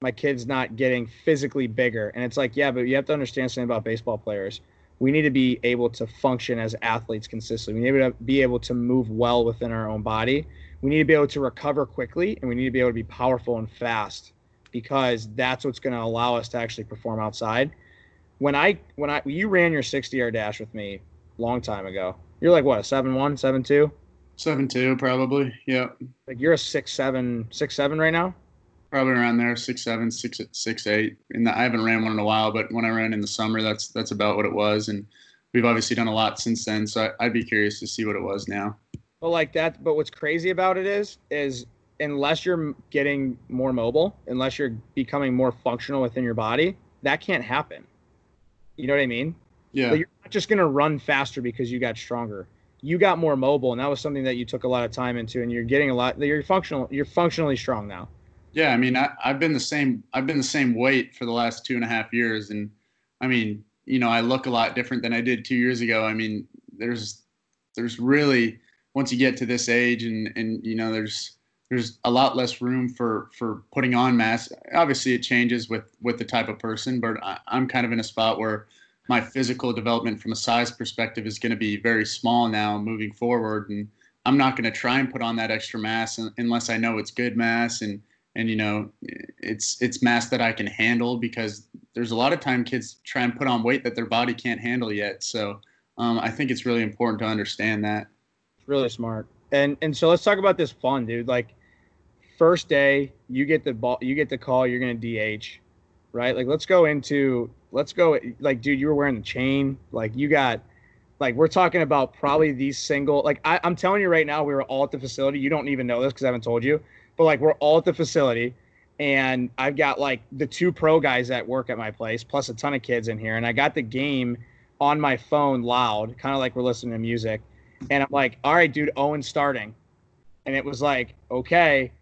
my kid's not getting physically bigger," and it's like, yeah, but you have to understand something about baseball players. We need to be able to function as athletes consistently. We need to be able to move well within our own body. We need to be able to recover quickly, and we need to be able to be powerful and fast because that's what's going to allow us to actually perform outside. When I when I you ran your 60 yard dash with me long time ago, you're like what a seven one, seven two, seven two probably. Yeah. Like you're a six seven, six seven right now. Probably around there, six seven, six six eight. And I haven't ran one in a while, but when I ran in the summer, that's that's about what it was. And we've obviously done a lot since then, so I, I'd be curious to see what it was now. Well, like that. But what's crazy about it is, is unless you're getting more mobile, unless you're becoming more functional within your body, that can't happen. You know what I mean? Yeah. But you're not just going to run faster because you got stronger. You got more mobile, and that was something that you took a lot of time into, and you're getting a lot. You're functional. You're functionally strong now. Yeah, I mean, I, I've been the same. I've been the same weight for the last two and a half years, and I mean, you know, I look a lot different than I did two years ago. I mean, there's, there's really once you get to this age, and and you know, there's there's a lot less room for for putting on mass. Obviously, it changes with with the type of person, but I, I'm kind of in a spot where my physical development from a size perspective is going to be very small now moving forward, and I'm not going to try and put on that extra mass unless I know it's good mass and and you know it's it's mass that I can handle because there's a lot of time kids try and put on weight that their body can't handle yet. So um, I think it's really important to understand that. it's Really smart. And and so let's talk about this fun, dude. Like first day you get the ball you get the call you're going to DH right like let's go into let's go like dude you were wearing the chain. Like you got like we're talking about probably these single like I, i'm telling you right now we were all at the facility. You don't even know this because i haven't told you but like we're all at the facility and i've got like the two pro guys that work at my place plus a ton of kids in here and i got the game on my phone loud kind of like we're listening to music and i'm like all right dude owen starting. And it was like okay.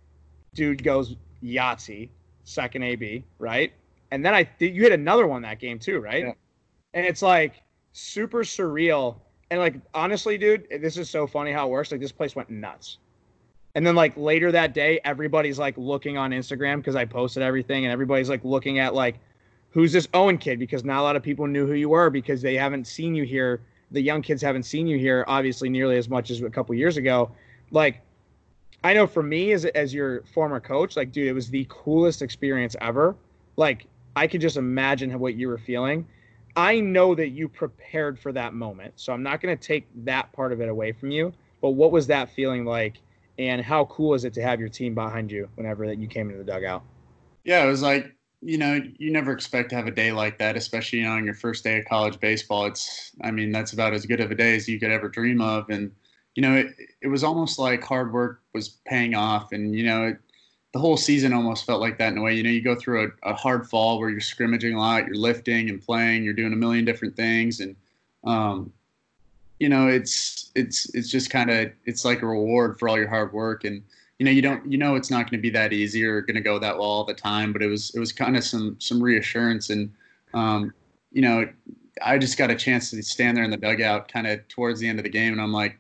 Dude goes Yahtzee, second AB, right? And then I th- you hit another one that game too, right? Yeah. And it's like super surreal. And like honestly, dude, this is so funny how it works. Like this place went nuts. And then like later that day, everybody's like looking on Instagram because I posted everything, and everybody's like looking at like who's this Owen kid because not a lot of people knew who you were because they haven't seen you here. The young kids haven't seen you here, obviously, nearly as much as a couple years ago. Like I know for me as as your former coach, like dude, it was the coolest experience ever. Like I could just imagine what you were feeling. I know that you prepared for that moment, so I'm not going to take that part of it away from you. But what was that feeling like, and how cool is it to have your team behind you whenever that you came into the dugout? Yeah, it was like you know you never expect to have a day like that, especially you know on your first day of college baseball. It's I mean that's about as good of a day as you could ever dream of, and you know, it, it was almost like hard work was paying off. And, you know, it, the whole season almost felt like that in a way. You know, you go through a, a, hard fall where you're scrimmaging a lot, you're lifting and playing, you're doing a million different things. And, um, you know, it's, it's, it's just kind of, it's like a reward for all your hard work. And, you know, you don't, you know, it's not going to be that easy or going to go that well all the time, but it was, it was kind of some, some reassurance. And, um, you know, I just got a chance to stand there in the dugout kind of towards the end of the game. And I'm like,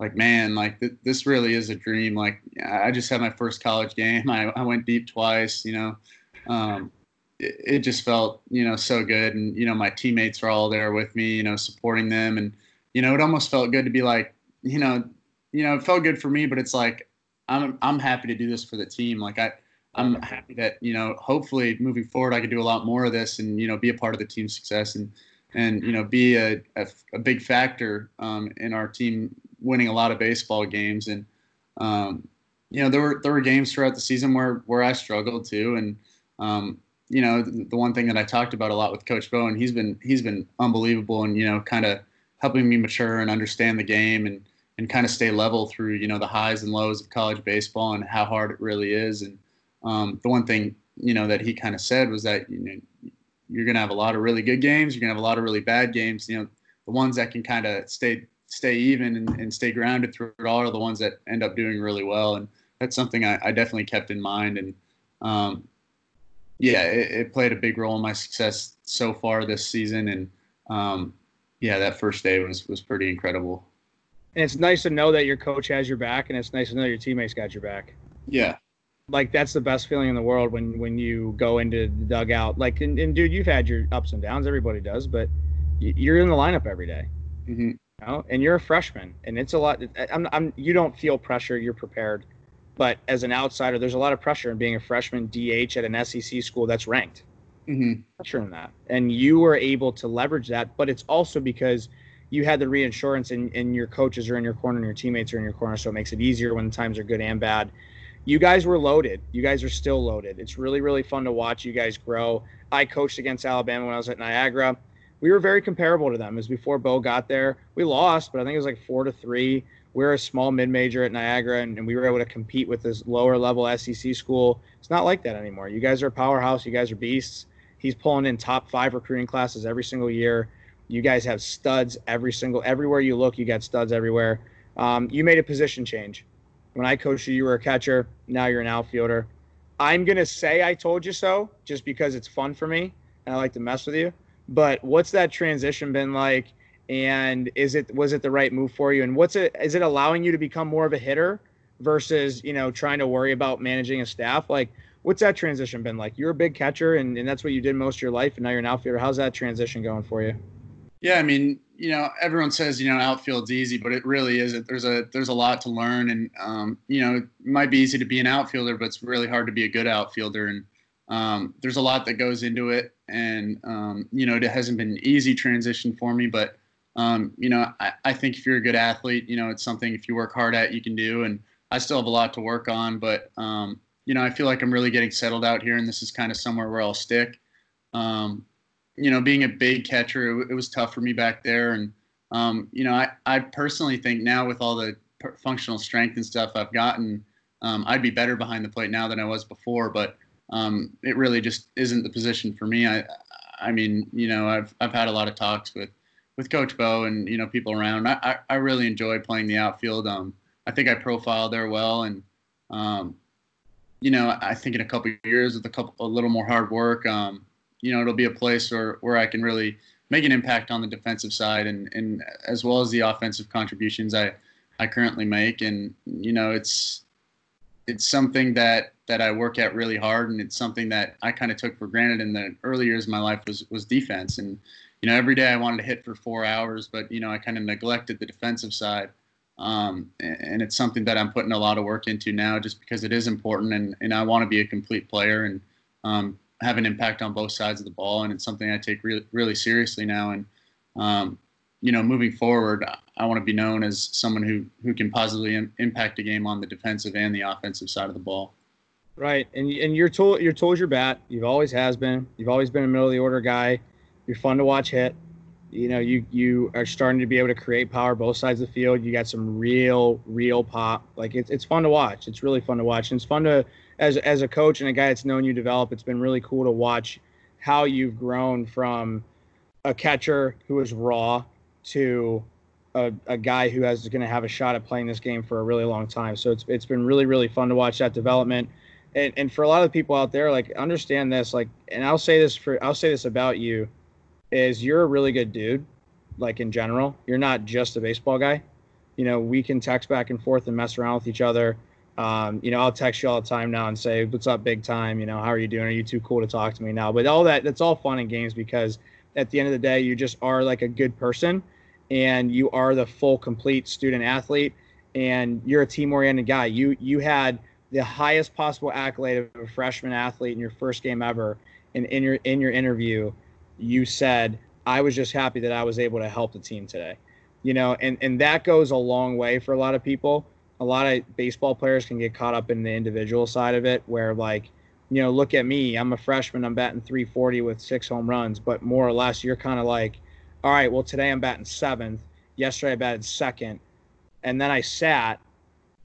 like man like th- this really is a dream. Like i just had my first college game. <laughs> I, I went deep twice you know. Um, it, it, just felt you know so good. And you know my teammates are all there with me you know supporting them. And you know it almost felt good to be like you know you know it felt good for me but it's like i'm i'm happy to do this for the team. Like i i'm happy that you know hopefully moving forward i could do a lot more of this and you know be a part of the team's success and and you know be a, a, a big factor um, in our team winning a lot of baseball games, and um, you know there were there were games throughout the season where where I struggled too, and um, you know, the, the, one thing that I talked about a lot with Coach Bowen, he's been he's been unbelievable, and you know, kind of helping me mature and understand the game and and kind of stay level through you know the highs and lows of college baseball and how hard it really is. And um, the one thing you know that he kind of said was that you know you're going to have a lot of really good games, you're going to have a lot of really bad games. You know, the ones that can kind of stay stay even and, and, stay grounded through it all are the ones that end up doing really well. And that's something I, I definitely kept in mind. And um, yeah, it, it, played a big role in my success so far this season. And um, yeah, that first day was was pretty incredible. And it's nice to know that your coach has your back, and it's nice to know your teammates got your back. Yeah, like that's the best feeling in the world when when you go into the dugout. Like, and, and dude, you've had your ups and downs. Everybody does, but you're in the lineup every day. Mm-hmm. You know? and you're a freshman, and it's a lot. I'm, I'm, you don't feel pressure. You're prepared, but as an outsider, there's a lot of pressure in being a freshman DH at an SEC school that's ranked. Mm-hmm. Pressure in that, and you were able to leverage that. But it's also because you had the reinsurance, and, and your coaches are in your corner, and your teammates are in your corner, so it makes it easier when the times are good and bad. You guys were loaded. You guys are still loaded. It's really, really fun to watch you guys grow. I coached against Alabama when I was at Niagara we were very comparable to them. As before Bo got there, we lost, but I think it was like four to three. We are a small mid major at Niagara, and, and, we were able to compete with this lower level SEC school. It's not like that anymore. You guys are a powerhouse. You guys are beasts. He's pulling in top five recruiting classes every single year. You guys have studs every single everywhere you look. You got studs everywhere. Um, you made a position change. When I coached you, you were a catcher. Now you're an outfielder. I'm gonna say I told you so, just because it's fun for me and I like to mess with you. But what's that transition been like? And is it was it the right move for you? And what's it is it allowing you to become more of a hitter versus you know trying to worry about managing a staff? Like what's that transition been like? You're a big catcher and, and that's what you did most of your life, and now you're an outfielder. How's that transition going for you? Yeah, I mean, you know, everyone says you know outfield's easy, but it really isn't. There's a there's a lot to learn, and um, you know, it might be easy to be an outfielder, but it's really hard to be a good outfielder. And um, there's a lot that goes into it, and um, you know it hasn't been an easy transition for me. But um, you know, I, I, think if you're a good athlete, you know, it's something if you work hard at, you can do. And I still have a lot to work on, but um, you know, I feel like I'm really getting settled out here, and this is kind of somewhere where I'll stick. Um, you know, being a big catcher, it, it, was tough for me back there, and um, you know, I I personally think now with all the functional strength and stuff I've gotten, I'd be better behind the plate now than I was before, but um, it really just isn't the position for me. I, I mean, you know, I've I've had a lot of talks with with Coach Bo and you know people around. I I, I really enjoy playing the outfield. Um, I think I profile there well, and um, you know, I think in a couple years with a couple a little more hard work, um, you know, it'll be a place where where I can really make an impact on the defensive side and and as well as the offensive contributions I I currently make. And you know, it's it's something that that I work at really hard, and it's something that I kind of took for granted in the early years of my life was was defense. And you know, every day I wanted to hit for four hours, but you know, I kind of neglected the defensive side. Um, and it's something that I'm putting a lot of work into now, just because it is important, and and I want to be a complete player and um, have an impact on both sides of the ball. And it's something I take really really seriously now. And um, you know, moving forward, I want to be known as someone who who can positively Im- impact a game on the defensive and the offensive side of the ball. Right, and and you're told you're told your bat. You've always has been. You've always been a middle of the order guy. You're fun to watch hit. You know, you you are starting to be able to create power both sides of the field. You got some real real pop. Like it's it's fun to watch. It's really fun to watch. And it's fun to as as a coach and a guy that's known you develop. It's been really cool to watch how you've grown from a catcher who is raw to a, a guy who has going to have a shot at playing this game for a really long time. So it's it's been really really fun to watch that development. And, and for a lot of people out there, like understand this, like, and I'll say this for I'll say this about you, is you're a really good dude, like in general. You're not just a baseball guy. You know, we can text back and forth and mess around with each other. Um, you know, I'll text you all the time now and say, "What's up, big time?" You know, how are you doing? Are you too cool to talk to me now? But all that, that's all fun and games because at the end of the day, you just are like a good person and you are the full complete student athlete and you're a team oriented guy. You you had the highest possible accolade of a freshman athlete in your first game ever. And in your in your interview, you said, I was just happy that I was able to help the team today. You know, and, and that goes a long way for a lot of people. A lot of baseball players can get caught up in the individual side of it where like you know, look at me. I'm a freshman. I'm batting 340 with six home runs, but more or less, you're kind of like, all right, well, today I'm batting seventh. Yesterday I batted second, and then I sat,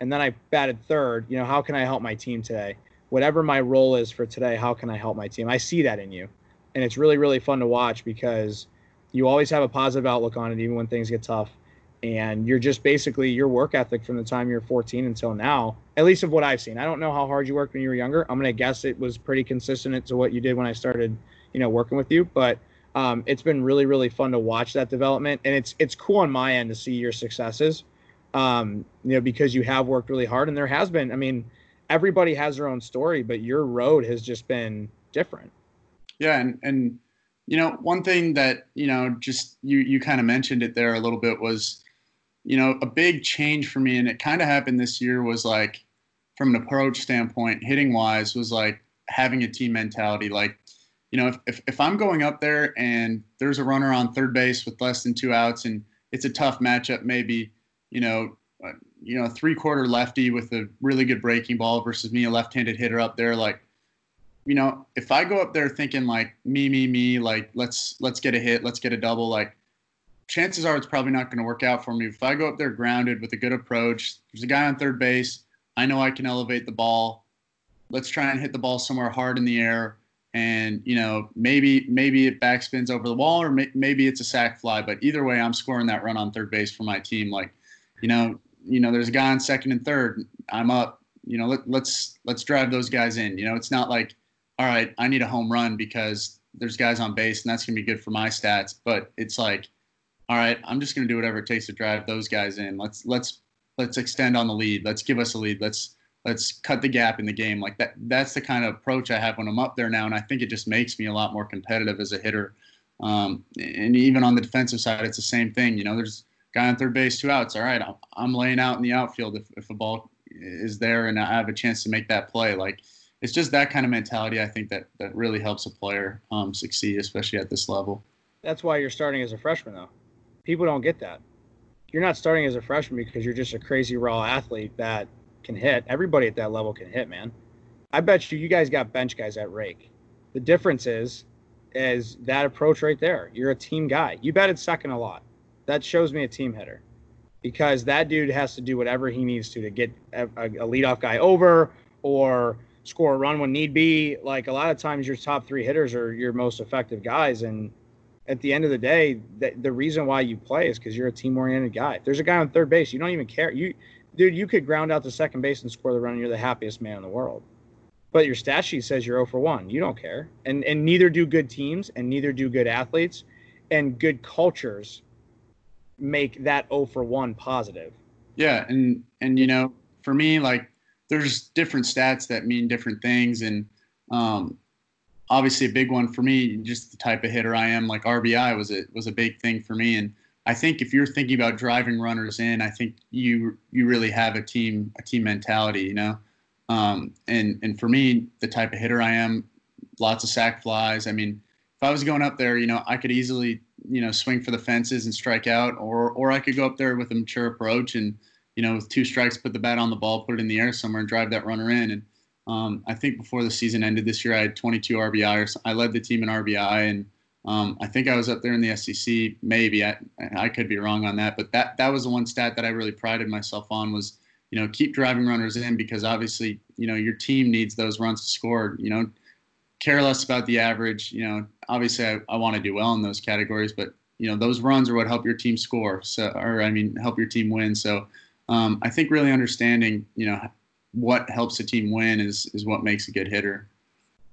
and then I batted third. You know, how can I help my team today? Whatever my role is for today, how can I help my team? I see that in you, and it's really, really fun to watch because you always have a positive outlook on it, even when things get tough and you're just basically your work ethic from the time you're 14 until now at least of what i've seen i don't know how hard you worked when you were younger i'm going to guess it was pretty consistent to what you did when i started you know working with you but um, it's been really really fun to watch that development and it's it's cool on my end to see your successes um, you know because you have worked really hard and there has been i mean everybody has their own story but your road has just been different yeah and and you know one thing that you know just you you kind of mentioned it there a little bit was you know, a big change for me, and it kind of happened this year, was like from an approach standpoint, hitting wise, was like having a team mentality. Like, you know, if, if, if I'm going up there and there's a runner on third base with less than two outs and it's a tough matchup, maybe, you know, uh, you know, three quarter lefty with a really good breaking ball versus me, a left handed hitter up there, like, you know, if I go up there thinking like me, me, me, like let's let's get a hit, let's get a double, like chances are it's probably not going to work out for me. If I go up there grounded with a good approach, there's a guy on third base. I know I can elevate the ball. Let's try and hit the ball somewhere hard in the air. And you know, maybe maybe it backspins over the wall, or may, maybe it's a sac fly. But either way, I'm scoring that run on third base for my team. Like, you know, you know, there's a guy on second and third. I'm up. You know, let, let's let's drive those guys in. You know, it's not like, all right, I need a home run because there's guys on base and that's gonna be good for my stats. But it's like, all right, I'm just to do whatever it takes to drive those guys in. Let's let's let's extend on the lead. Let's give us a lead. Let's let's cut the gap in the game. Like that that's the kind of approach I have when I'm up there now, and I think it just makes me a lot more competitive as a hitter. Um, and even on the defensive side, it's the same thing. You know, there's guy on third base, two outs. All right, I'm, I'm laying out in the outfield if if a ball is there and I have a chance to make that play. Like it's just that kind of mentality. I think that that really helps a player um, succeed, especially at this level. That's why you're starting as a freshman, though people don't get that. You're not starting as a freshman because you're just a crazy raw athlete that can hit. Everybody at that level can hit, man. I bet you you guys got bench guys at rake. The difference is is that approach right there. You're a team guy. You batted second a lot. That shows me a team hitter because that dude has to do whatever he needs to to get a, a, leadoff guy over or score a run when need be. Like a lot of times, your top three hitters are your most effective guys, and at the end of the day, the, the reason why you play is because you're a team oriented guy. If there's a guy on third base, you don't even care. You, dude, you could ground out to second base and score the run, and you're the happiest man in the world. But your stat sheet says you're 0 for 1. You don't care. And and neither do good teams, and neither do good athletes, and good cultures make that 0 for 1 positive. Yeah, and and you know, for me, like there's different stats that mean different things, and um, obviously a big one for me, just the type of hitter I am. Like RBI was a was a big thing for me, and I think if you're thinking about driving runners in, I think you you really have a team a team mentality, you know. Um, and and for me, the type of hitter I am, lots of sac flies. I mean, if I was going up there, you know, I could easily you know swing for the fences and strike out, or or I could go up there with a mature approach and you know with two strikes, put the bat on the ball, put it in the air somewhere, and drive that runner in. And um, I think before the season ended this year, I had 22 RBI. I led the team in RBI, and um, I think I was up there in the SEC. Maybe I, I could be wrong on that, but that that was the one stat that I really prided myself on was you know keep driving runners in because obviously you know your team needs those runs to score. You know, care less about the average. You know, obviously I, I want to do well in those categories, but you know those runs are what help your team score. So, or I mean, help your team win. So. Um, I think really understanding, you know, what helps a team win is is what makes a good hitter.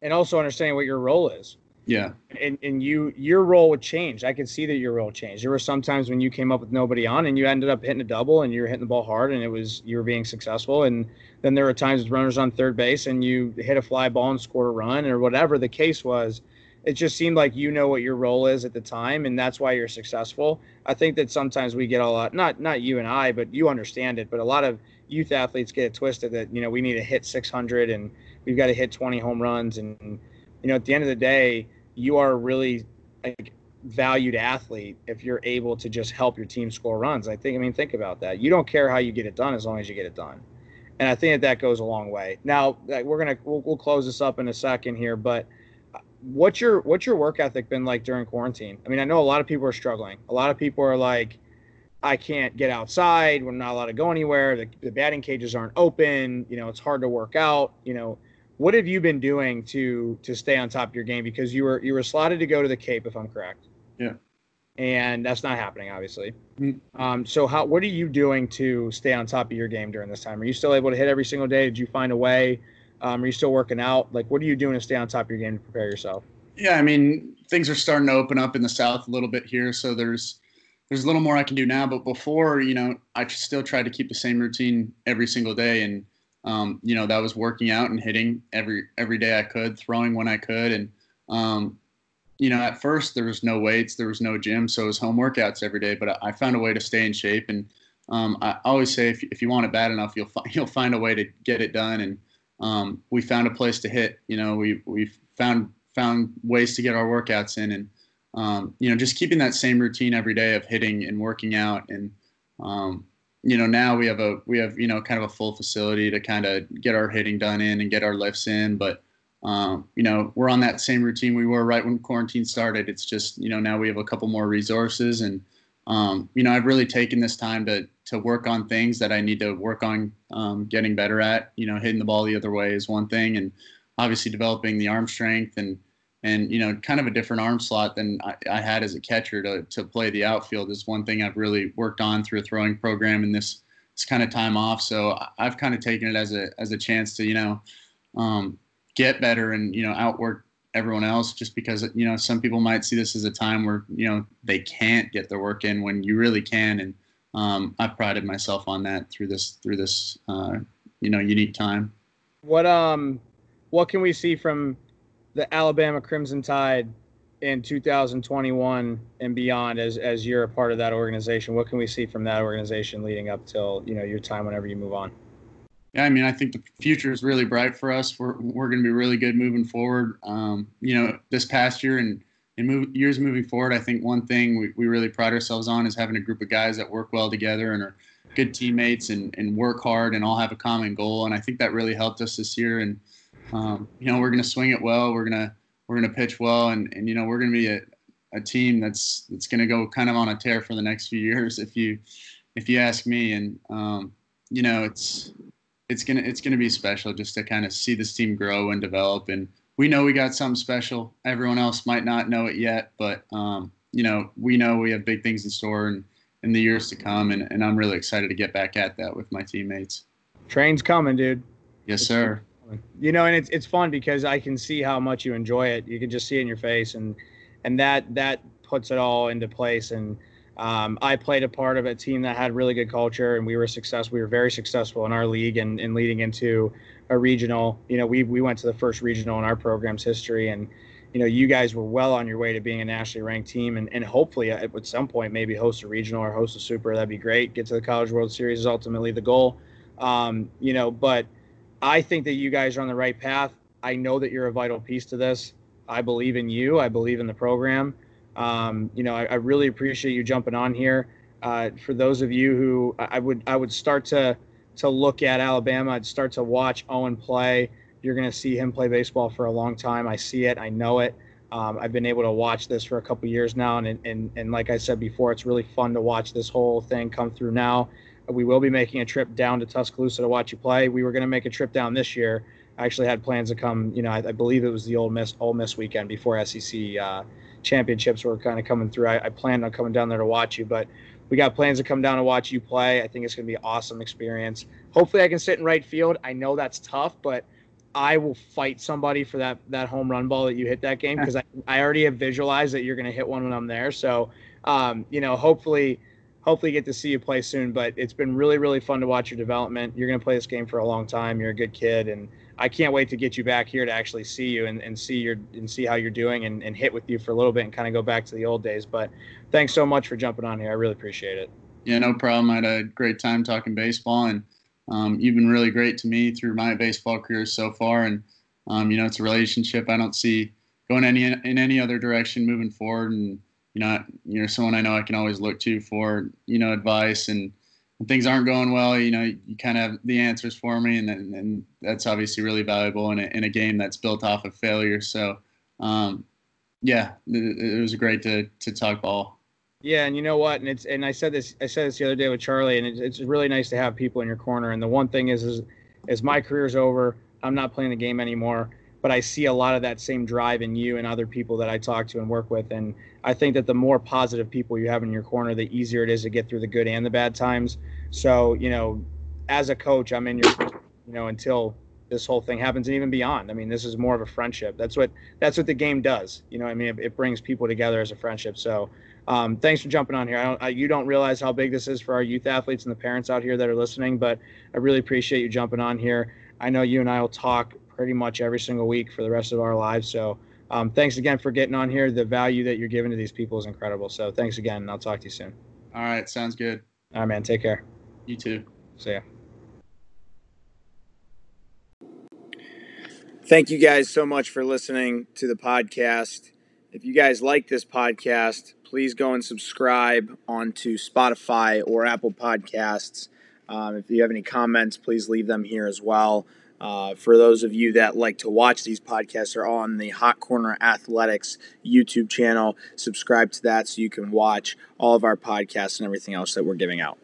And also understanding what your role is. Yeah. And and you your role would change. I could see that your role changed. There were some times when you came up with nobody on and you ended up hitting a double and you were hitting the ball hard and it was you were being successful. And then there were times with runners on third base and you hit a fly ball and scored a run or whatever the case was. It just seemed like you know what your role is at the time and that's why you're successful. I think that sometimes we get a lot not not you and I, but you understand it, but a lot of youth athletes get it twisted that you know we need to hit 600 and we've got to hit 20 home runs and you know at the end of the day you are a really like valued athlete if you're able to just help your team score runs i think i mean think about that you don't care how you get it done as long as you get it done and I think that that goes a long way. Now we're gonna we'll, we'll close this up in a second here, but uh, what's your what's your work ethic been like during quarantine? I mean, I know a lot of people are struggling. A lot of people are like, I can't get outside. We're not allowed to go anywhere. The, the batting cages aren't open. You know, it's hard to work out. You know, what have you been doing to to stay on top of your game? Because you were you were slotted to go to the Cape, if I'm correct. Yeah. And that's not happening, obviously. Mm-hmm. Um, so how what are you doing to stay on top of your game during this time? Are you still able to hit every single day? Did you find a way? Um, are you still working out? Like, what are you doing to stay on top of your game to prepare yourself? Yeah, I mean, things are starting to open up in the South a little bit here, so there's there's a little more I can do now. But before, you know, I still tried to keep the same routine every single day, and um, you know, that was working out and hitting every every day I could, throwing when I could, and um, you know, at first there was no weights, there was no gym, so it was home workouts every day. But I found a way to stay in shape, and um, I always say if, if you want it bad enough, you'll fi- <laughs> you'll find a way to get it done. And um, we found a place to hit. You know, we we found found ways to get our workouts in, and um, you know, just keeping that same routine every day of hitting and working out. And um, you know, now we have a we have you know kind of a full facility to kind of get our hitting done in and get our lifts in. But um, you know, we're on that same routine we were right when quarantine started. It's just you know now we have a couple more resources and. Um, you know, I've really taken this time to to work on things that I need to work on um, getting better at. You know, hitting the ball the other way is one thing, and obviously developing the arm strength and and you know kind of a different arm slot than I, I, had as a catcher to, to play the outfield is one thing I've really worked on through a throwing program in this this kind of time off. So I've kind of taken it as a as a chance to you know um, get better and you know outwork everyone else just because you know some people might see this as a time where you know they can't get their work in when you really can and um, I've prided myself on that through this through this uh, you know unique time. What um what can we see from the Alabama Crimson Tide in 2021 and beyond as as you're a part of that organization? What can we see from that organization leading up till you know your time whenever you move on? Yeah, I mean, I think the future is really bright for us. We're we're going to be really good moving forward. Um, you know, this past year and in move, years moving forward, I think one thing we, we really pride ourselves on is having a group of guys that work well together and are good teammates and, and work hard and all have a common goal. And I think that really helped us this year. And um, you know, we're going to swing it well. We're to we're to pitch well, and and you know, we're going to be a, a team that's that's going to go kind of on a tear for the next few years, if you if you ask me. And um, you know, it's it's gonna it's gonna be special just to kind of see this team grow and develop. And we know we got something special. Everyone else might not know it yet, but um, you know, we know we have big things in store and in the years to come. And, and I'm really excited to get back at that with my teammates. Train's coming, dude. Yes, sir. You know, and it's it's fun because I can see how much you enjoy it. You can just see it in your face, and and that that puts it all into place. And um, I played a part of a team that had really good culture, and we were successful. We were very successful in our league, and, and leading into a regional. You know, we we went to the first regional in our program's history, and you know, you guys were well on your way to being a nationally ranked team, and, and hopefully at, at some point maybe host a regional or host a super. That'd be great. Get to the College World Series is ultimately the goal. Um, you know, but I think that you guys are on the right path. I know that you're a vital piece to this. I believe in you. I believe in the program. Um, you know, I, I, really appreciate you jumping on here. Uh, for those of you who I would I would start to to look at Alabama. I'd start to watch Owen play. You're going to see him play baseball for a long time. I see it. I know it. Um, I've been able to watch this for a couple years now, and, and and like I said before, it's really fun to watch this whole thing come through now. We will be making a trip down to Tuscaloosa to watch you play. We were going to make a trip down this year. I actually had plans to come. You know, I, I believe it was the Ole Miss Ole Miss weekend before SEC uh, championships were kind of coming through. I, I planned on coming down there to watch you, but we got plans to come down and watch you play. I think it's going to be an awesome experience. Hopefully, I can sit in right field. I know that's tough, but I will fight somebody for that that home run ball that you hit that game because I, I already have visualized that you're going to hit one when I'm there. So, um, you know, hopefully hopefully get to see you play soon. But it's been really, really fun to watch your development. You're going to play this game for a long time. You're a good kid, and I can't wait to get you back here to actually see you and, and see your and see how you're doing and, and hit with you for a little bit and kind of go back to the old days. But thanks so much for jumping on here. I really appreciate it. Yeah, no problem. I had a great time talking baseball, and um, you've been really great to me through my baseball career so far. And um, you know, it's a relationship I don't see going any in any other direction moving forward. And you know, you're someone I know I can always look to for, you know, advice and, when things aren't going well, you know, you kind of have the answers for me, and then, and that's obviously really valuable in a, in a game that's built off of failure. So, um, yeah, it, it was great to to talk ball. Yeah, and you know what? And it's and I said this I said this the other day with Charlie, and it's, it's really nice to have people in your corner. And the one thing is, is as my career's over, I'm not playing the game anymore. But I see a lot of that same drive in you and other people that I talk to and work with. And I think that the more positive people you have in your corner, the easier it is to get through the good and the bad times. So, you know, as a coach, I'm in your, you know, until this whole thing happens and even beyond. I mean, this is more of a friendship. That's what that's what the game does. You know, I mean, it, it brings people together as a friendship. So um, thanks for jumping on here. I don't, I, you don't realize how big this is for our youth athletes and the parents out here that are listening, but I really appreciate you jumping on here. I know you and I will talk pretty much every single week for the rest of our lives. So um, thanks again for getting on here. The value that you're giving to these people is incredible. So thanks again, and I'll talk to you soon. All right, sounds good. All right, man. Take care. You too. See ya. Thank you guys so much for listening to the podcast. If you guys like this podcast, please go and subscribe onto Spotify or Apple Podcasts. Um, if you have any comments, please leave them here as well. Uh, for those of you that like to watch these podcasts, are on the Hot Corner Athletics YouTube channel. Subscribe to that so you can watch all of our podcasts and everything else that we're giving out.